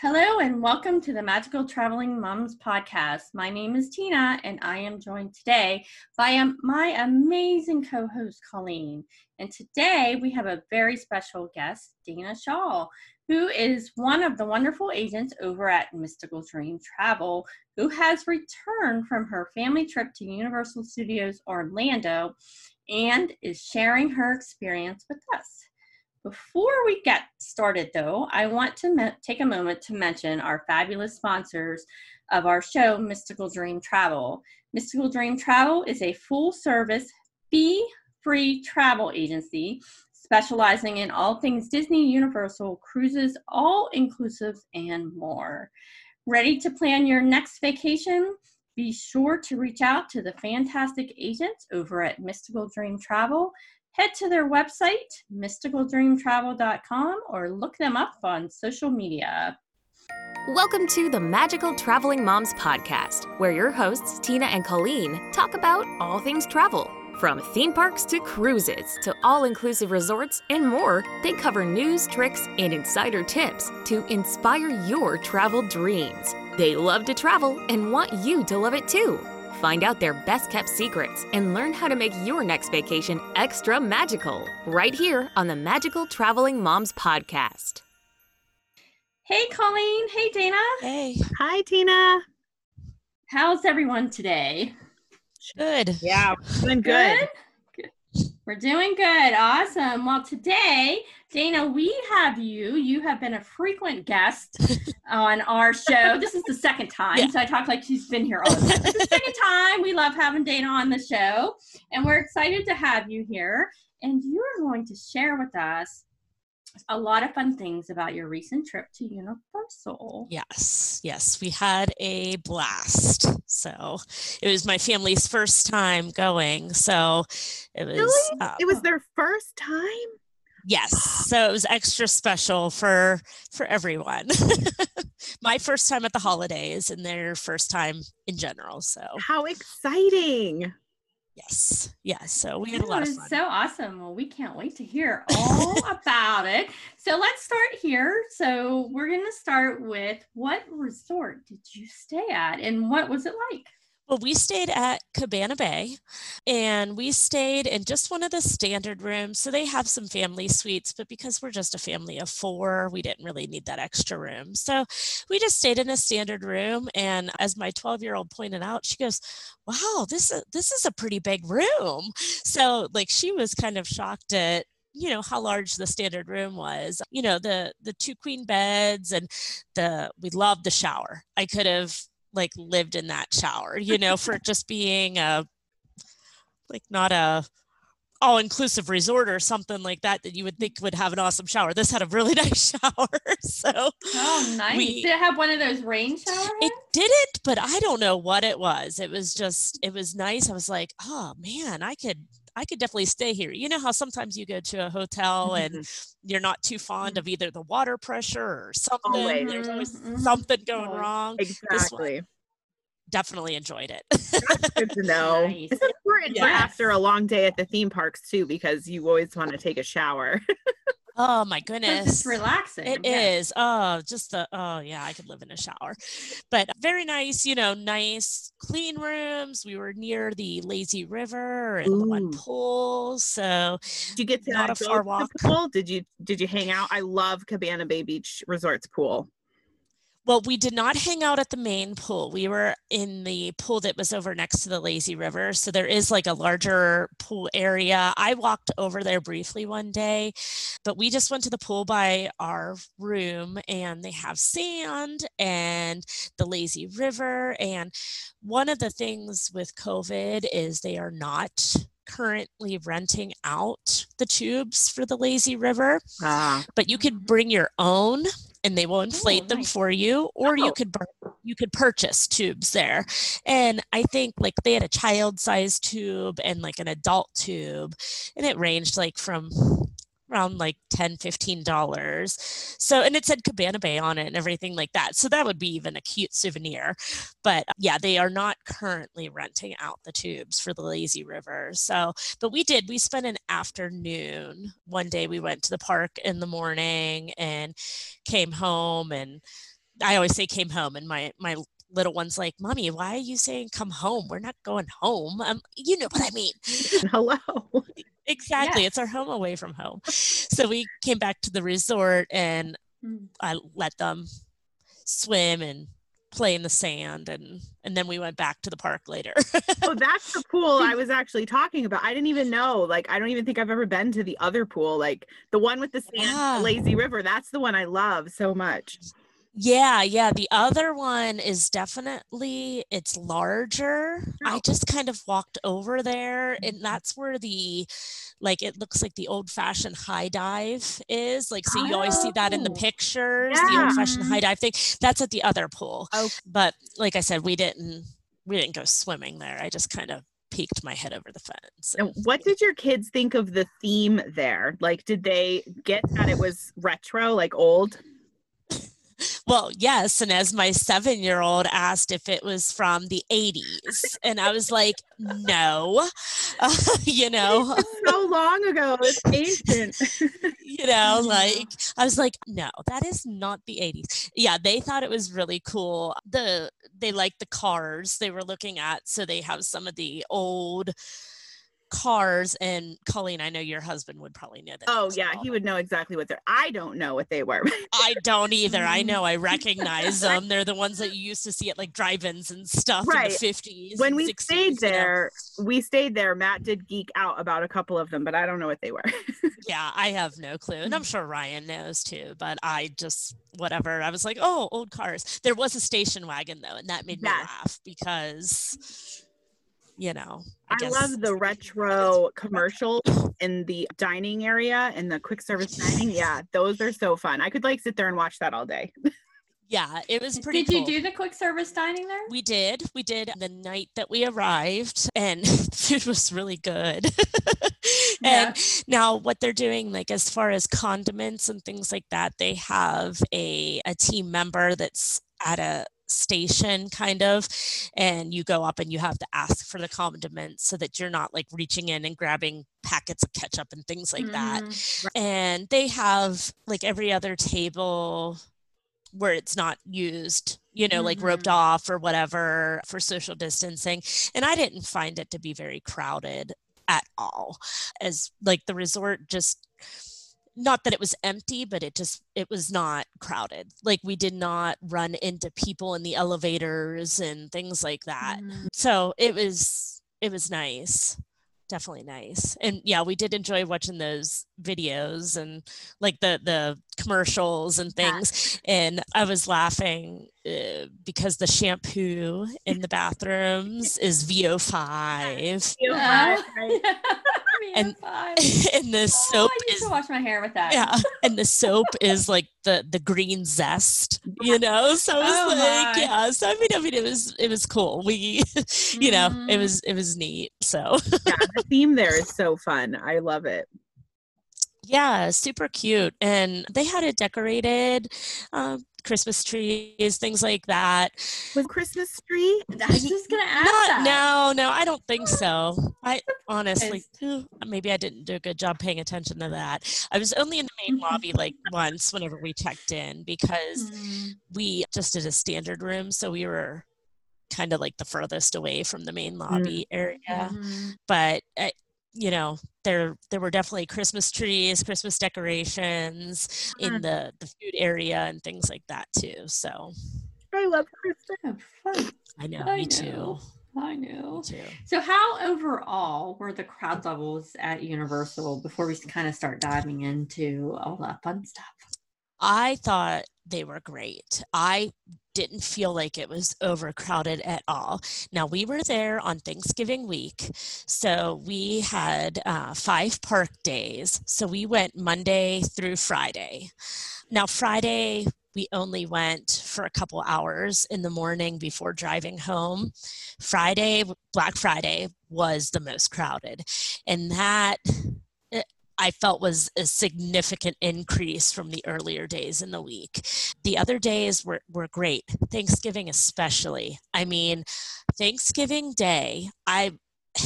Hello, and welcome to the Magical Traveling Moms podcast. My name is Tina, and I am joined today by um, my amazing co host, Colleen. And today we have a very special guest, Dana Shaw, who is one of the wonderful agents over at Mystical Dream Travel, who has returned from her family trip to Universal Studios Orlando and is sharing her experience with us. Before we get started, though, I want to take a moment to mention our fabulous sponsors of our show, Mystical Dream Travel. Mystical Dream Travel is a full service, fee free travel agency specializing in all things Disney, Universal, cruises, all inclusives, and more. Ready to plan your next vacation? Be sure to reach out to the fantastic agents over at Mystical Dream Travel head to their website, mysticaldreamtravel.com, or look them up on social media. Welcome to the Magical Traveling Moms Podcast, where your hosts, Tina and Colleen, talk about all things travel. From theme parks to cruises to all inclusive resorts and more, they cover news, tricks, and insider tips to inspire your travel dreams. They love to travel and want you to love it too. Find out their best kept secrets and learn how to make your next vacation extra magical right here on the Magical Traveling Moms podcast. Hey, Colleen. Hey, Dana. Hey. Hi, Tina. How's everyone today? Good. Yeah, doing good. good. We're doing good. Awesome. Well, today, Dana, we have you. You have been a frequent guest on our show. This is the second time. Yeah. So I talk like she's been here all the time. the second time. We love having Dana on the show. And we're excited to have you here. And you're going to share with us a lot of fun things about your recent trip to Universal. Yes, yes, we had a blast. So it was my family's first time going. So it was. Really? Uh, it was their first time. Yes, so it was extra special for for everyone. my first time at the holidays and their first time in general. So how exciting! Yes. Yes. So we had a lot of fun. So awesome. Well, we can't wait to hear all about it. So let's start here. So we're going to start with what resort did you stay at and what was it like? Well, we stayed at Cabana Bay and we stayed in just one of the standard rooms. So they have some family suites, but because we're just a family of four, we didn't really need that extra room. So we just stayed in a standard room. And as my 12 year old pointed out, she goes, Wow, this is, this is a pretty big room. So, like, she was kind of shocked at you know how large the standard room was you know the the two queen beds and the we loved the shower i could have like lived in that shower, you know, for just being a like not a all inclusive resort or something like that that you would think would have an awesome shower. This had a really nice shower. So Oh nice. We, Did it have one of those rain showers? It didn't, but I don't know what it was. It was just it was nice. I was like, oh man, I could I could definitely stay here. You know how sometimes you go to a hotel and mm-hmm. you're not too fond of either the water pressure or something. Always. There's always mm-hmm. something going wrong. Exactly. Definitely enjoyed it. That's good to know. Nice. It's important yes. after a long day at the theme parks too, because you always want to take a shower. Oh my goodness. It's relaxing. It is. Oh, just the oh yeah, I could live in a shower. But very nice, you know, nice clean rooms. We were near the lazy river and Ooh. the one pool. So did you get to not a far walk. pool? Did you did you hang out? I love Cabana Bay Beach Resorts pool. Well, we did not hang out at the main pool. We were in the pool that was over next to the lazy river. So there is like a larger pool area. I walked over there briefly one day, but we just went to the pool by our room and they have sand and the lazy river. And one of the things with COVID is they are not currently renting out the tubes for the lazy river, ah. but you could bring your own and they will inflate oh, them nice. for you or oh. you could you could purchase tubes there and i think like they had a child size tube and like an adult tube and it ranged like from around like 10 15 dollars. So and it said cabana bay on it and everything like that. So that would be even a cute souvenir. But yeah they are not currently renting out the tubes for the lazy river. So but we did we spent an afternoon. One day we went to the park in the morning and came home and I always say came home, and my my little one's like, "Mommy, why are you saying come home? We're not going home." Um, you know what I mean? Hello. Exactly. It's our home away from home. So we came back to the resort, and mm. I let them swim and play in the sand and and then we went back to the park later oh that's the pool i was actually talking about i didn't even know like i don't even think i've ever been to the other pool like the one with the sand yeah. lazy river that's the one i love so much yeah, yeah. The other one is definitely it's larger. Oh. I just kind of walked over there and that's where the like it looks like the old fashioned high dive is. Like so you oh. always see that in the oh. pictures, yeah. the old fashioned high dive thing. That's at the other pool. Oh. But like I said, we didn't we didn't go swimming there. I just kind of peeked my head over the fence. And what did your kids think of the theme there? Like did they get that it was retro, like old? Well, yes. And as my seven year old asked if it was from the 80s, and I was like, no, uh, you know, so long ago, it's ancient. you know, like, I was like, no, that is not the 80s. Yeah, they thought it was really cool. The, they liked the cars they were looking at. So they have some of the old, cars and Colleen, I know your husband would probably know that. Oh yeah, well. he would know exactly what they're. I don't know what they were. I don't either. I know. I recognize them. They're the ones that you used to see at like drive-ins and stuff right. in the fifties. When we 60s, stayed there, know? we stayed there. Matt did geek out about a couple of them, but I don't know what they were. yeah, I have no clue, and I'm sure Ryan knows too. But I just whatever. I was like, oh, old cars. There was a station wagon though, and that made me laugh because you know. I, I love the retro commercial in the dining area and the quick service dining. Yeah, those are so fun. I could like sit there and watch that all day. Yeah, it was pretty. Did cool. you do the quick service dining there? We did. We did the night that we arrived, and food was really good. and yeah. now, what they're doing, like as far as condiments and things like that, they have a a team member that's at a station kind of and you go up and you have to ask for the condiments so that you're not like reaching in and grabbing packets of ketchup and things like mm-hmm. that and they have like every other table where it's not used you know mm-hmm. like roped mm-hmm. off or whatever for social distancing and i didn't find it to be very crowded at all as like the resort just not that it was empty but it just it was not crowded. Like we did not run into people in the elevators and things like that. Mm. so it was it was nice. Definitely nice. And yeah we did enjoy watching those videos and like the the commercials and things. Yeah. and i was laughing uh, because the shampoo in the bathrooms is vo5 VO5, and and the soap oh, I used is to wash my hair with that. Yeah, and the soap is like the the green zest, you know. So it was oh like, my. yeah. So I mean, I mean, it was it was cool. We, you mm. know, it mm-hmm. was it was neat. So yeah, the theme there is so fun. I love it. Yeah, super cute. And they had it decorated. Um, Christmas trees, things like that. With Christmas tree? I was just gonna ask. Not, that. No, no, I don't think so. I honestly, maybe I didn't do a good job paying attention to that. I was only in the main mm-hmm. lobby like once whenever we checked in because mm. we just did a standard room, so we were kind of like the furthest away from the main lobby mm. area. Mm-hmm. But I, you know there there were definitely christmas trees christmas decorations in uh-huh. the the food area and things like that too so i love christmas fun. i know I me know. too I know. Too. So, how overall were the crowd levels at Universal before we kind of start diving into all that fun stuff? I thought they were great. I didn't feel like it was overcrowded at all. Now, we were there on Thanksgiving week, so we had uh, five park days. So we went Monday through Friday. Now, Friday, we only went for a couple hours in the morning before driving home. Friday, Black Friday, was the most crowded. And that I felt was a significant increase from the earlier days in the week. The other days were, were great, Thanksgiving especially. I mean, Thanksgiving Day, I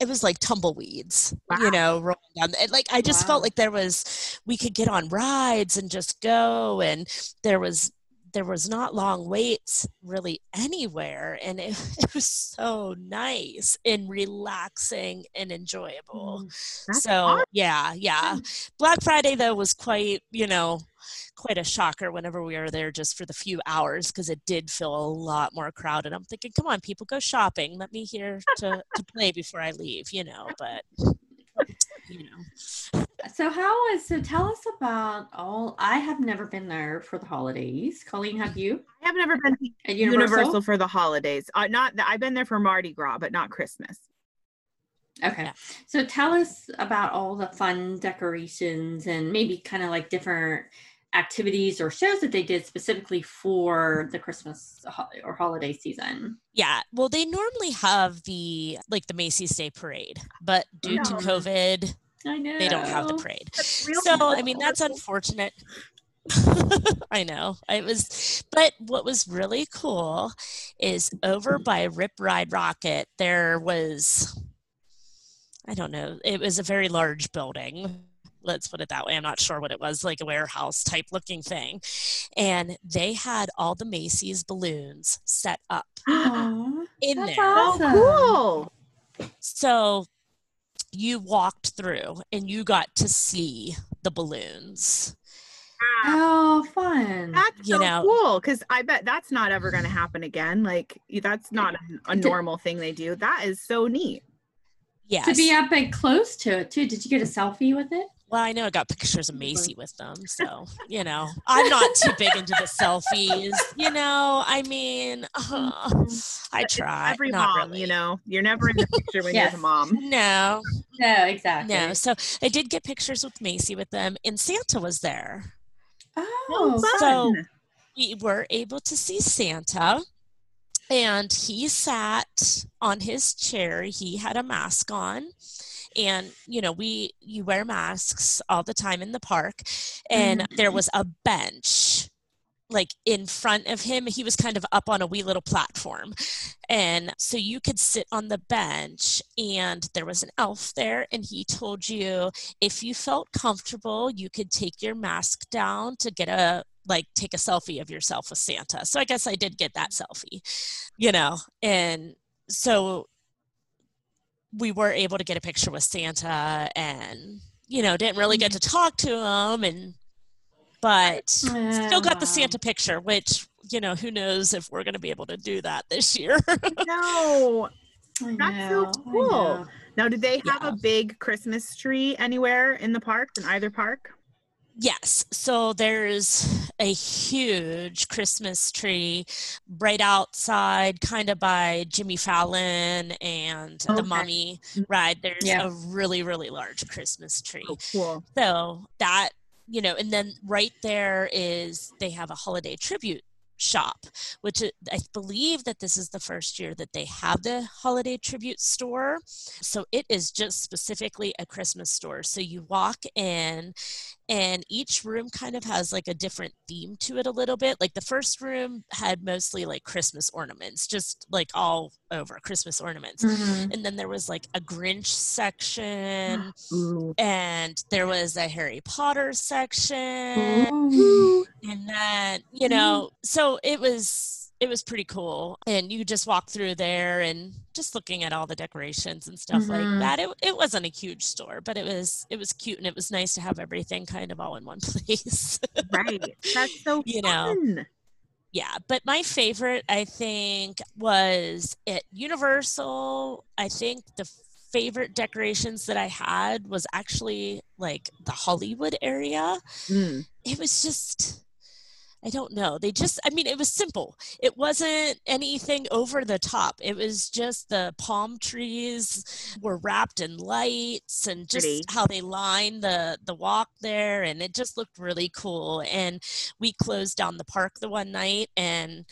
it was like tumbleweeds, wow. you know, rolling down. like I just wow. felt like there was we could get on rides and just go, and there was there was not long waits really anywhere and it, it was so nice and relaxing and enjoyable. Mm, so awesome. yeah yeah. Black friday though was quite you know quite a shocker whenever we were there just for the few hours because it did feel a lot more crowded i'm thinking come on people go shopping. Let me here to, to play before i leave you know but you know. So how is so tell us about all I have never been there for the holidays. Colleen, have you? I have never been to Universal? Universal for the holidays. Uh, not I've been there for Mardi Gras, but not Christmas. Okay. Yeah. So tell us about all the fun decorations and maybe kind of like different activities or shows that they did specifically for the Christmas or holiday season? Yeah, well, they normally have the like the Macy's Day Parade, but due to COVID, I know they don't have the parade. So I mean, that's unfortunate. I know. It was, but what was really cool is over by Rip Ride Rockit, there was, I don't know, it was a very large building let's put it that way. I'm not sure what it was, like a warehouse type looking thing. And they had all the Macy's balloons set up Aww, in there. Awesome. Oh, cool. So you walked through and you got to see the balloons. Ah. Oh, fun! That's you so know, cool because I bet that's not ever going to happen again. Like that's not a, a normal thing they do. That is so neat. Yeah. To be up and close to it too. Did you get a selfie with it? Well, I know I got pictures of Macy with them, so you know I'm not too big into the selfies. You know, I mean, uh, I try. Every mom, really. you know, you're never in the picture when yes. you're the mom. No, no, exactly. No, so I did get pictures with Macy with them, and Santa was there. Oh, so we were able to see Santa and he sat on his chair he had a mask on and you know we you wear masks all the time in the park and mm-hmm. there was a bench like in front of him. He was kind of up on a wee little platform. And so you could sit on the bench and there was an elf there and he told you if you felt comfortable you could take your mask down to get a like take a selfie of yourself with santa. So i guess i did get that selfie you know and so we were able to get a picture with Santa and you know didn't really get mm-hmm. to talk to him and but still got the Santa picture which you know who knows if we're going to be able to do that this year. no. That's so cool. Now, did they have yeah. a big Christmas tree anywhere in the park, in either park? Yes. So there's a huge Christmas tree right outside, kind of by Jimmy Fallon and okay. the Mummy ride. There's yeah. a really, really large Christmas tree. Oh, cool. So that, you know, and then right there is they have a holiday tribute shop, which I believe that this is the first year that they have the holiday tribute store. So it is just specifically a Christmas store. So you walk in and each room kind of has like a different theme to it a little bit like the first room had mostly like christmas ornaments just like all over christmas ornaments mm-hmm. and then there was like a grinch section and there was a harry potter section and then you know so it was it was pretty cool. And you just walk through there and just looking at all the decorations and stuff mm-hmm. like that. It, it wasn't a huge store but it was it was cute and it was nice to have everything kind of all in one place. Right. That's so you fun. know yeah. But my favorite i think was at universal. I think the favorite decorations that i had was actually like the hollywood area. Mm. it was just I don't know. They just, I mean, it was simple. It wasn't anything over the top. It was just the palm trees were wrapped in lights and just Pretty. how they lined the the walk there, and it just looked really cool. And we closed down the park the one night, and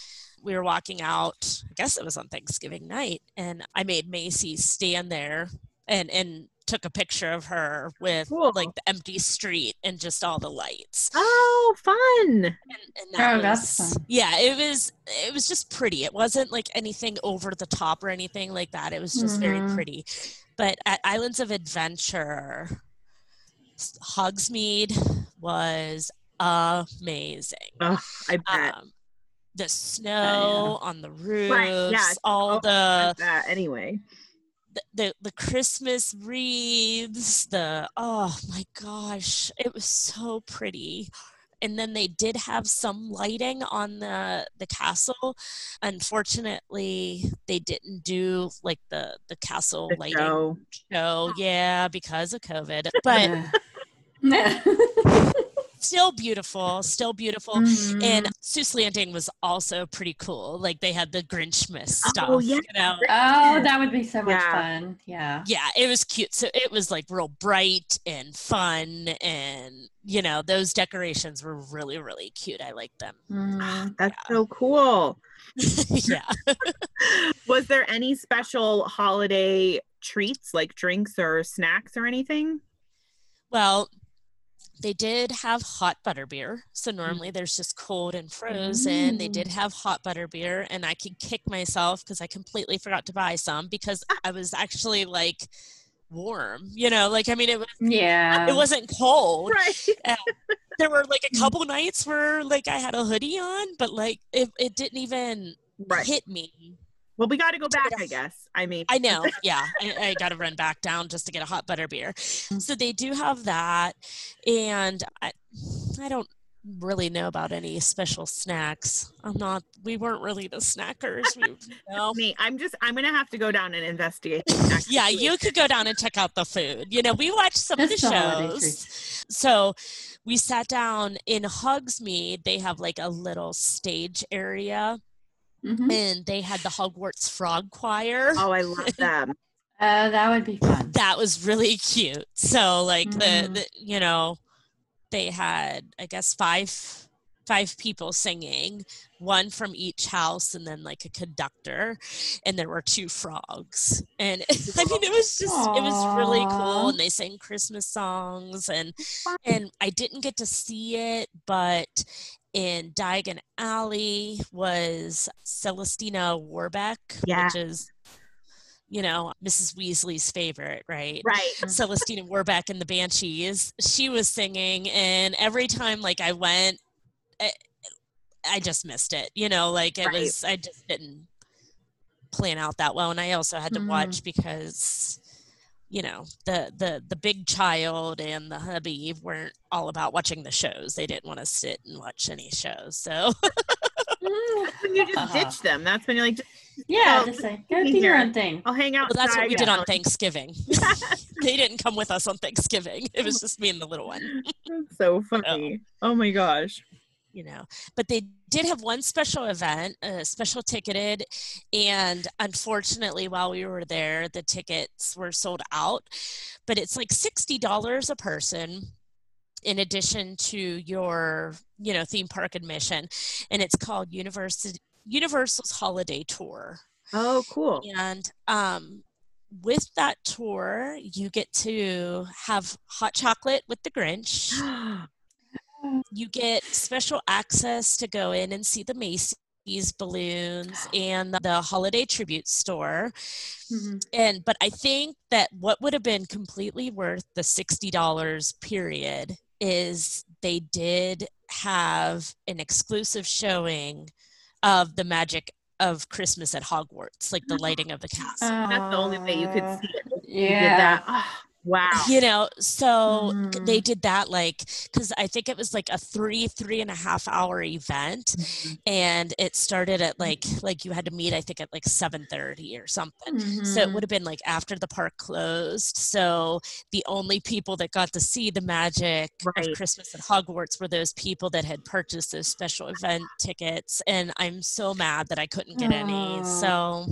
we were walking out. I guess it was on Thanksgiving night, and I made Macy stand there and and took a picture of her with cool. like the empty street and just all the lights. Oh, fun! And, and that oh, was, that's fun. Yeah, it was. It was just pretty. It wasn't like anything over the top or anything like that. It was just mm-hmm. very pretty. But at Islands of Adventure, Hogsmeade was amazing. Oh, I bet. Um, the snow yeah. on the roofs, Right, yeah. all Oh, the, that anyway. The the the Christmas wreaths, the oh my gosh, it was so pretty. And then they did have some lighting on the the castle. Unfortunately, they didn't do like the the castle The lighting show. show. Yeah, because of COVID. But Yeah. still beautiful, still beautiful. Mhm. And Seuss Landing was also pretty cool. Like they had the Grinchmas stuff. Oh, yeah. You know? oh, that would be so much Yeah. fun. Yeah. Yeah, it was cute. So it was like real bright and fun and you know, those decorations were really, really cute. I like them. Mhm. That's so cool. yeah. Was there any special holiday treats like drinks or snacks or anything? Well, they did have hot butter beer. So mm. normally there's just cold and frozen. They did mm. have hot butter beer, and I could kick myself because I completely forgot to buy some because ah. I was actually like warm. You know, like I mean, it was Yeah. it wasn't cold. Right. There were like a mm. couple nights where like I had a hoodie on, but like it, it didn't even Right. hit me. Well, we got to go back, I guess. I mean, I know, yeah. I, I got to run back down just to get a hot butter beer. Mm. So they do have that, and I, I don't really know about any special snacks. I'm not. We weren't really the snackers. We, no. me, I'm just, I'm going to have to go down and investigate. the snack Yeah, you could go down and check out the food. You know, we watched some of the Just the holiday shows. So we sat down in Hogsmeade. They have like a little stage area, Mhm. and they had the Hogwarts Frog Choir. Oh, I love them. Uh, that would be fun. that was really cute. So like the, Mhm. the you know they had I guess five five people singing, one from each house and then like a conductor and there were two frogs. And I mean it was just it was really cool and they sang Christmas songs and and I didn't get to see it but in Diagon Alley was Celestina Warbeck, Yeah. which is you know, Mrs. Weasley's favorite, right? Right. Celestina Warbeck and the Banshees. She was singing, and every time like I went, I, I just missed it. You know, like it Right. was. I just didn't plan out that well, and I also had to Mhm. watch because you know the the the big child and the hubby weren't all about watching the shows. They didn't want to sit and watch any shows. So Mm. When you just Uh-huh. ditch them, that's when you're like, Yeah, Oh, just say, go do your own thing. I'll hang out. well, that's what we inside did on. Thanksgiving. they didn't come with us on Thanksgiving. It was just me and the little one. That's so funny. Oh my gosh. You know but they did have one special event uh, special ticketed and unfortunately while we were there the tickets were sold out but it's like $60 a person in addition to your you know theme park admission and it's called Universal universal's holiday tour Oh, cool. and um with that tour you get to have hot chocolate with the grinch you get special access to go in and see the Macy's balloons and the holiday tribute store. Mhm. And but I think that what would have been completely worth the $60 period is they did have an exclusive showing of the magic of Christmas at Hogwarts, like the lighting of the castle. That's the only way you could see it. You did Yeah. that. Oh, wow. you know so Mhm. they did that like because i think it was like a three three and a half hour event Mhm. and it started at like like you had to meet i think at like 7.30 or something so it Mhm. would have been like after the park closed so the only people that got to see the magic Right. of christmas at hogwarts were those people that had purchased those special event tickets and i'm so mad that i couldn't get any so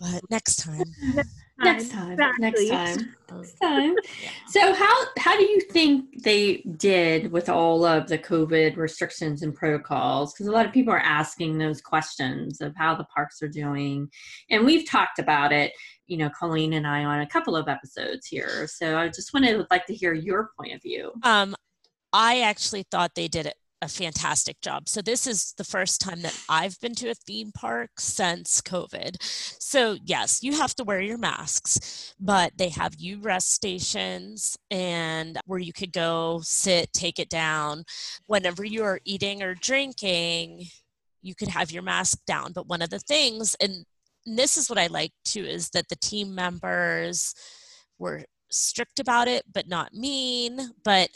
but next time Next time. Next time. Next time. Yeah. So how how do you think they did with all of the COVID restrictions and protocols? Because a lot of people are asking those questions of how the parks are doing, and we've talked about it. You know, Colleen and I on a couple of episodes here. So I just wanted would like to hear your point of view. Um, I actually thought they did it a fantastic job. So this is the first time that I've been to a theme park since COVID. So yes, you have to wear your masks, but they have you rest stations and where you could go sit, take it down. Whenever you are eating or drinking, you could have your mask down. But one of the things, and this is what I like too, is that the team members were strict about it, but not mean. But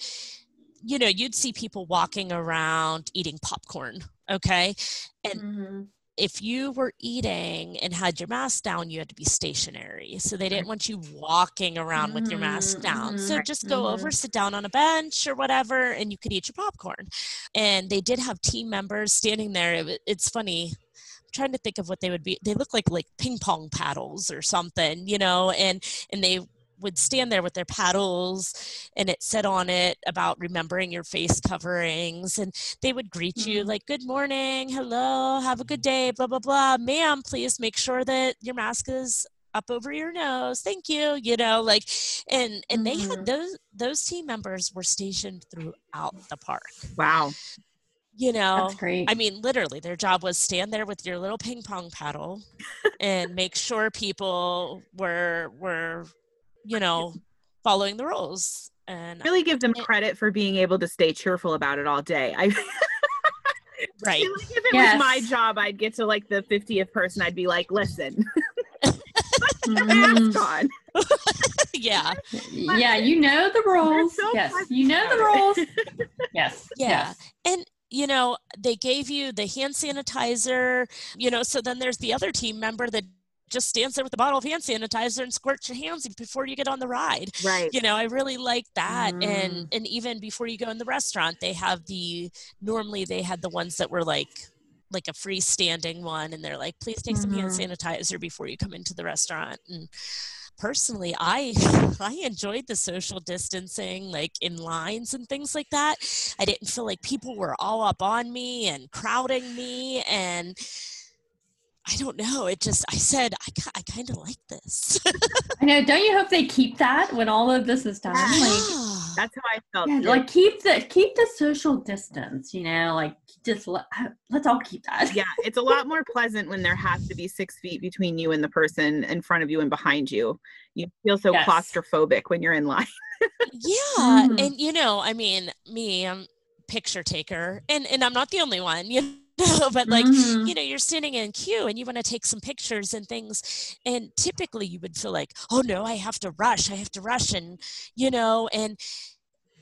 you know, you'd see people walking around eating popcorn, okay? And mm-hmm. if you were eating and had your mask down, you had to be stationary. So they didn't want you walking around mm-hmm. with your mask down. So mm-hmm. just go over, mm-hmm. sit down on a bench or whatever, and you could eat your popcorn. And they did have team members standing there. It, it's funny trying to think of what they would be they look like like ping pong paddles or something you know and and they would stand there with their paddles and it said on it about remembering your face coverings and they would greet mm-hmm. you like good morning hello have a good day blah blah blah ma'am please make sure that your mask is up over your nose thank you you know like and and mm-hmm. they had mm-hmm. those those team members were stationed throughout the park wow you know great. i mean literally their job was stand there with your little ping pong paddle and make sure people were were you know, following the rules. And really give them credit for being able to stay cheerful about it all day. I right. Like if it yes. was my job, I'd get to like the 50th person, I'd be like, listen. mm. yeah. Yeah, you know the rules. So yes. You know the rules. yes. Yeah. Yes. And you know, they gave you the hand sanitizer, you know, so then there's the other team member that just stands there with a bottle of hand sanitizer and squirts your hands before you get on the ride. Right. You know, I really like that. Mm. And and even before you go in the restaurant, they have the normally they had the ones that were like like a freestanding one and they're like, please take mm-hmm. some hand mm-hmm. sanitizer before you come into the restaurant. And personally I I enjoyed the social distancing like in lines and things like that. I didn't feel like people were all up on me and crowding me and I don't know. It just, I said, I, I kind of like this. I know. Don't you hope they keep that when all of this is done? Yeah. Like, that's how I felt. Yeah, like keep the keep the social distance. You know, like just let, let's all keep that. yeah, it's a lot more pleasant when there has to be six feet between you and the person in front of you and behind you. You feel so yes. claustrophobic when you're in line. yeah, mm-hmm. and you know, I mean, me, I'm picture taker, and and I'm not the only one. You but like mm-hmm. you know you're standing in queue and you want to take some pictures and things and typically you would feel like oh no i have to rush i have to rush and you know and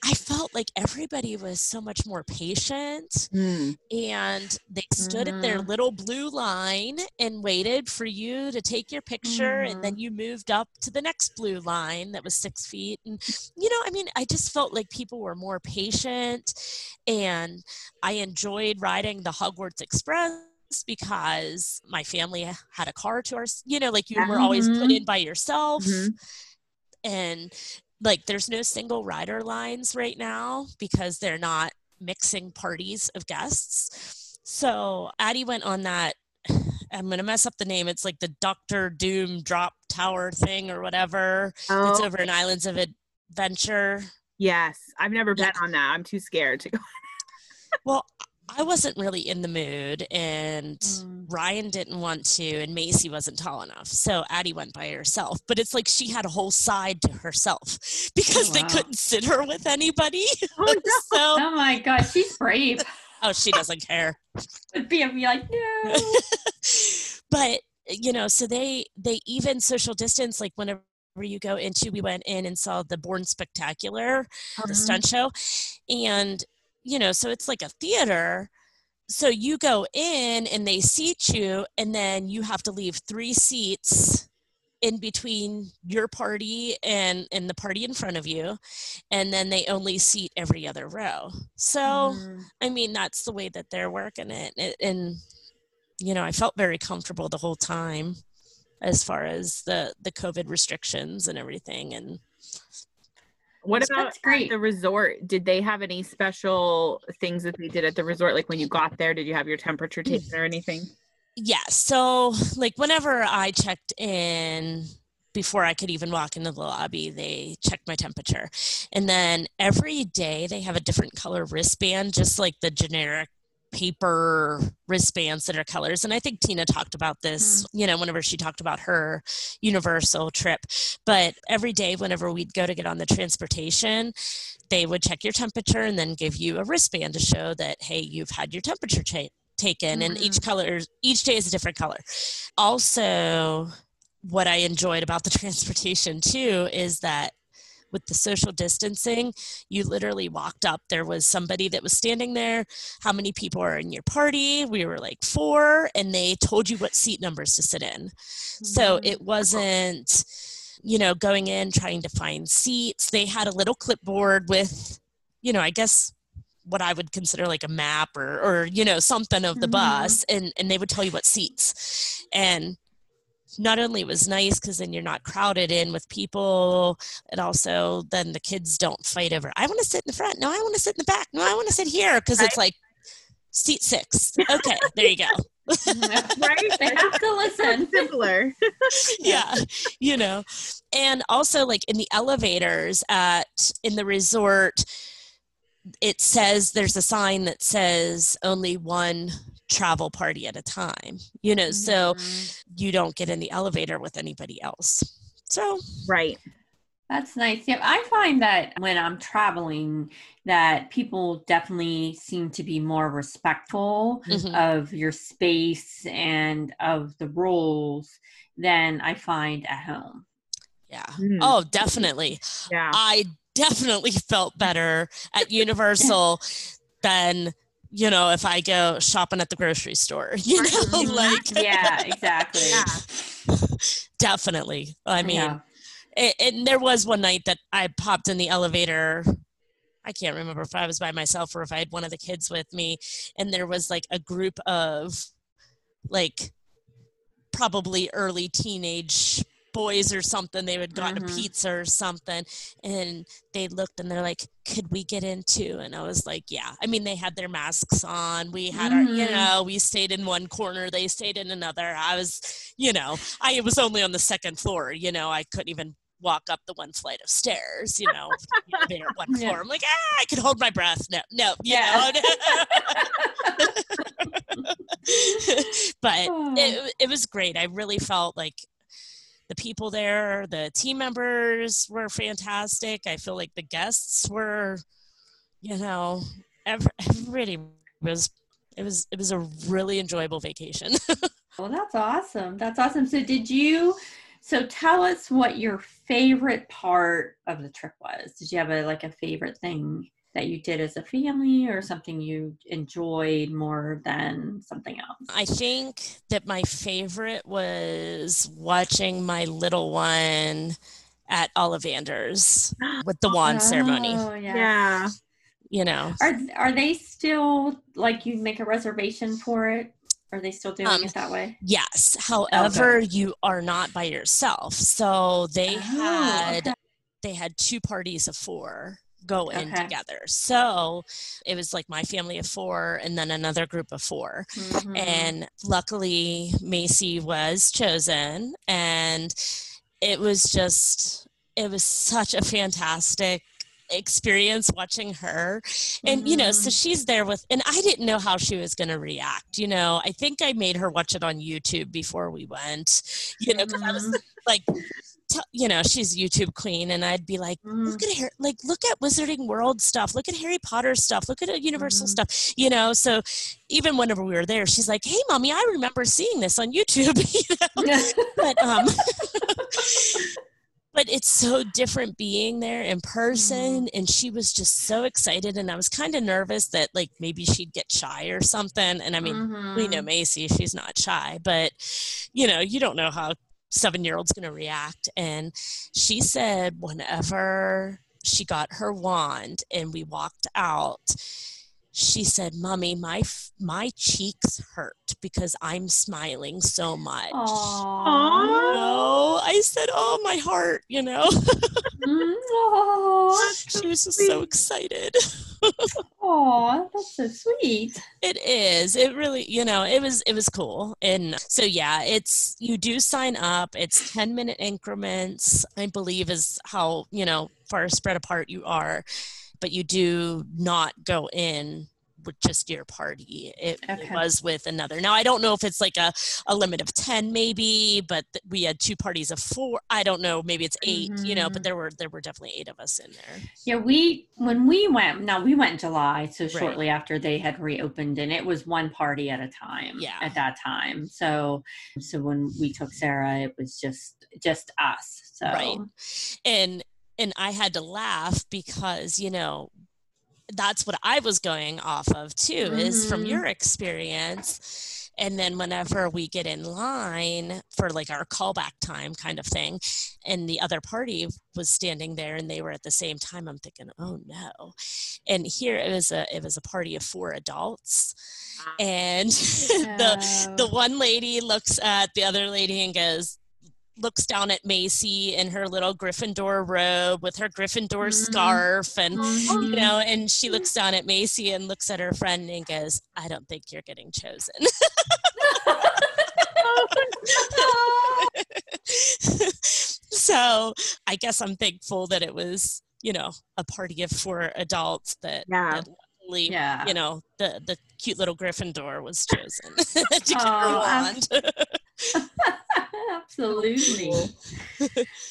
I felt like everybody was so much more patient mm. and they stood mm. at their mm-hmm. little blue line and waited for you to take your picture mm. and then mm-hmm. you moved up to the next blue line that was six feet and you know i mean i just felt like people were more patient and i enjoyed riding the hogwarts express because my family had a car to our you know like you were always put mm-hmm. in by yourself mm-hmm. and like there's no single rider lines right now because they're not mixing parties of guests. So Addie went on that. I'm gonna mess up the name. It's like the Doctor Doom drop tower thing or whatever. Oh. It's over in Islands of Adventure. Yes, I've never been yeah. on that. I'm too scared to go. well, I wasn't really in the mood, and mm. Ryan didn't want to, and Macy wasn't tall enough. So Addie went by herself. But it's like she had a whole side to herself because oh, wow. they couldn't sit her with anybody. Oh, no. so, oh my God, she's brave. oh, she doesn't care. be, be like, no. but you know, so they they even social distance like whenever you go into we went in and saw the Bourne Stuntacular, the uh-huh. stunt show, and you know, so it's like a theater. So you go in and they seat you, and then you have to leave three seats in between your party and and the party in front of you and then they only seat every other row so mm. i mean that's the way that they're working it and, and you know i felt very comfortable the whole time as far as the the covid restrictions and everything and what about the resort? Did they have any special things that they did at the resort? Like when you got there, did you have your temperature taken or anything? Yes. Yeah, so, like, whenever I checked in, before I could even walk into the lobby, they checked my temperature. And then every day they have a different color wristband, just like the generic paper wristbands that are colors. And I think Tina talked about this, mm. you know, whenever she talked about her universal trip. But every day, whenever we'd go to get on the transportation, they would check your temperature and then give you a wristband to show that, hey, you've had your temperature cha- taken. Mm-hmm. And each mm-hmm. color, each day is a different color. Also, what I enjoyed about the transportation too is that with the social distancing, you literally walked up. There was somebody that was standing there. How many people are in your party? We were like four, and they told you what seat numbers to sit in. Mm-hmm. So it wasn't, you know, going in trying to find seats. They had a little clipboard with, you know, I guess what I would consider like a map or, or you know, something of the mm-hmm. bus, and, and they would tell you what seats. And not only was nice because then you're not crowded in with people and also then the kids don't fight over i want to sit in the front no i want to sit in the back no i want to sit here because it's like seat six. Okay there you go. Right they have to listen. simpler. Yeah you know and also like in the elevators at in the resort it says there's a sign that says only one travel party at a time you know mm-hmm. so you don't get in the elevator with anybody else. So right. That's nice. Yeah i find that when i'm traveling that people definitely seem to be more respectful mm-hmm. of your space and of the rules than i find at home. Yeah. Mm. oh definitely. Yeah. I definitely felt better at universal than you know, if I go shopping at the grocery store, you know, mm-hmm. like yeah, exactly. Yeah. Definitely. I mean, yeah. it, and there was one night that I popped in the elevator. I can't remember if I was by myself or if I had one of the kids with me, and there was like a group of like probably early teenage boys or something they would gotten mm-hmm. a pizza or something and they looked and they're like could we get into and i was like yeah i mean they had their masks on we had mm-hmm. our you mm-hmm. know we stayed in one corner they stayed in another i was you know i was only on the second floor you know i couldn't even walk up the one flight of stairs, you know, there at one floor. Yeah. I'm like, ah, I could hold my breath. No, no, yeah. but oh. it, it was great. I really felt like the people there, the team members were fantastic. I feel like the guests were, you know, every, everybody was. It was it was a really enjoyable vacation. well, that's awesome. That's awesome. So, did you? So, tell us what your favorite part of the trip was. Did you have a like a favorite thing? That you did as a family or something you enjoyed more than something else? I think that my favorite was watching my little one at Ollivanders with the wand oh, ceremony. Yeah. yeah. You know. Are are they still like you make a reservation for it? Are they still doing um, it that way? Yes. However, okay. you are not by yourself. So they oh, had okay. they had two parties of four go okay. in together. So it was like my family of four and then another group of 4 mm-hmm. And luckily, Macy was chosen. And it was just, it was such a fantastic experience watching her and mm-hmm. you know so mm-hmm. she's there with and i didn't know how she was going to react you know i think i made her watch it on youtube before we went you know because mm-hmm. i was mm-hmm. like you know, she's YouTube queen, and I'd be like, mm-hmm. look at her, like, look at Wizarding World stuff, look at Harry Potter stuff, look at Universal mm-hmm. stuff, you know. So even whenever we were there, she's like, hey, mommy, I remember seeing this on YouTube, you know? but um, but it's so different being there in person, mm-hmm. and she was just so excited, and I was kind of nervous that like maybe she'd get shy or something. And I mean, we know mm-hmm. Macy, she's not shy, but you know, you don't know how seven year old's going to react. And she said, whenever she got her wand and we walked out, she said, "Mommy, my my cheeks hurt because I'm smiling so much." Aww. Oh, I said, "Oh, my heart," you know. She was just so excited. Aw, that's so sweet. It is. It really, you know, it was it was cool. And so yeah, it's you do sign up. It's 10 minute increments, I believe is how, you know, far spread apart you are but you do not go in with just your party. It, okay. it, was with another. Now I don't know if it's like a, a limit of ten, maybe, but th- we had two parties of four. I don't know. Maybe it's 8 mm-hmm. You know, but mm-hmm. there were there were definitely eight of us in there. Yeah, we when we went. Now we went in July, so shortly after they had reopened, and it was one party at a time. Yeah, at that time. So so when we took Sarah, it was just just us. So. Right, and and I had to laugh because, you know, that's what I was going off of too, mm-hmm. is from mm-hmm. your experience. And then whenever we get in line for like our callback time kind of thing, and the other party was standing there and they were at the same time, I'm thinking, oh no. And here it was a it was a party of four adults. And the the one lady looks at the other lady and goes, looks down at Macy in her little Gryffindor robe with her Gryffindor mm-hmm. scarf and mm-hmm. you know and she looks down at Macy and looks at her friend and goes I don't think you're getting chosen. so I guess I'm thankful that it was you know a party of four adults that, yeah. that luckily yeah. you know the the cute little Gryffindor was chosen to get her wand. Absolutely.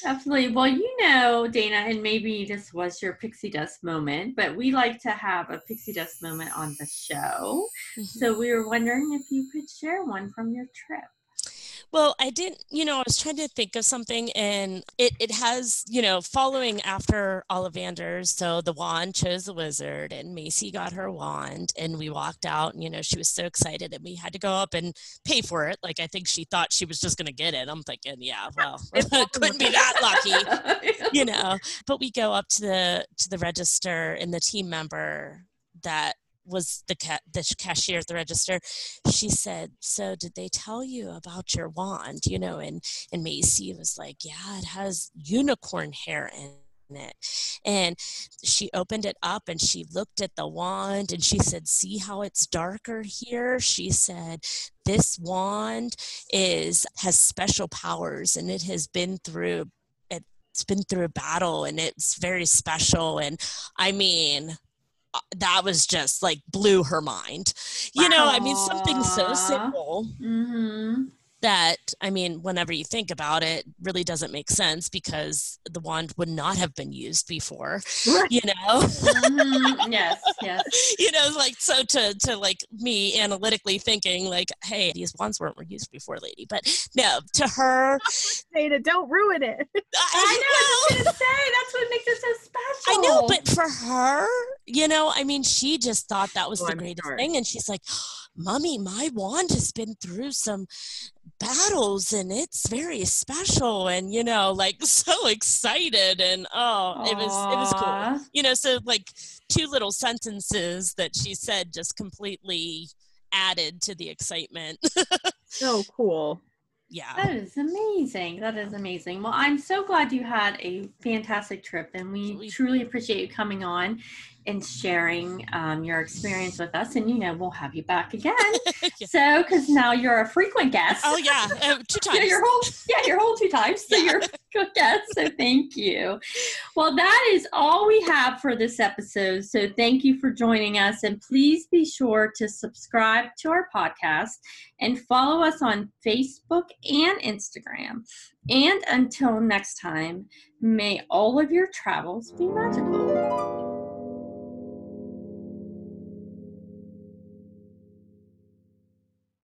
Absolutely. Well, you know, Dana, and maybe this was your pixie dust moment, but we like to have a pixie dust moment on the show. Mm-hmm. So we were wondering if you could share one from your trip. Well, I didn't, you know, I was trying to think of something and it, it has, you know, following after Ollivanders. So the wand chose the wizard and Macy got her wand and we walked out and, you know, she was so excited and we had to go up and pay for it. Like I think she thought she was just going to get it. I'm thinking, yeah, well, it couldn't be that lucky, you know, but we go up to the, to the register and the team member that was the ca- the cashier at the register she said so did they tell you about your wand you know and and macy was like yeah it has unicorn hair in it. And she opened it up and she looked at the wand and she said, See how it's darker here? She said, This wand is has special powers and it has been through it's been through a battle and it's very special. And I mean, that was just like blew her mind. You know, I mean, something so simple. Mm-hmm that i mean whenever you think about it really doesn't make sense because the wand would not have been used before right. you know mm-hmm. yes yes you know like so to to like me analytically thinking like hey these wands weren't used before lady but no to her Dana, don't ruin it i, I know, I was gonna say that's what makes it so special i know but for her you know i mean she just thought that was oh, the I'm greatest sorry. thing and she's like mommy my wand has been through some battles and it's very special and you know like so excited and oh Aww. it was it was cool. You know so like two little sentences that she said just completely added to the excitement. So cool. Yeah. That is amazing. That is amazing. Well i'm so glad you had a fantastic trip and we, we truly appreciate you coming on and sharing um, your experience with us. And you know, we'll have you back again. yeah. So, because now you're a frequent guest. Oh yeah, uh, two times. yeah, your whole yeah, your whole two times. So yeah. you're a good guest. So thank you. Well, that is all we have for this episode. So thank you for joining us, and please be sure to subscribe to our podcast and follow us on Facebook and Instagram. And until next time, may all of your travels be magical.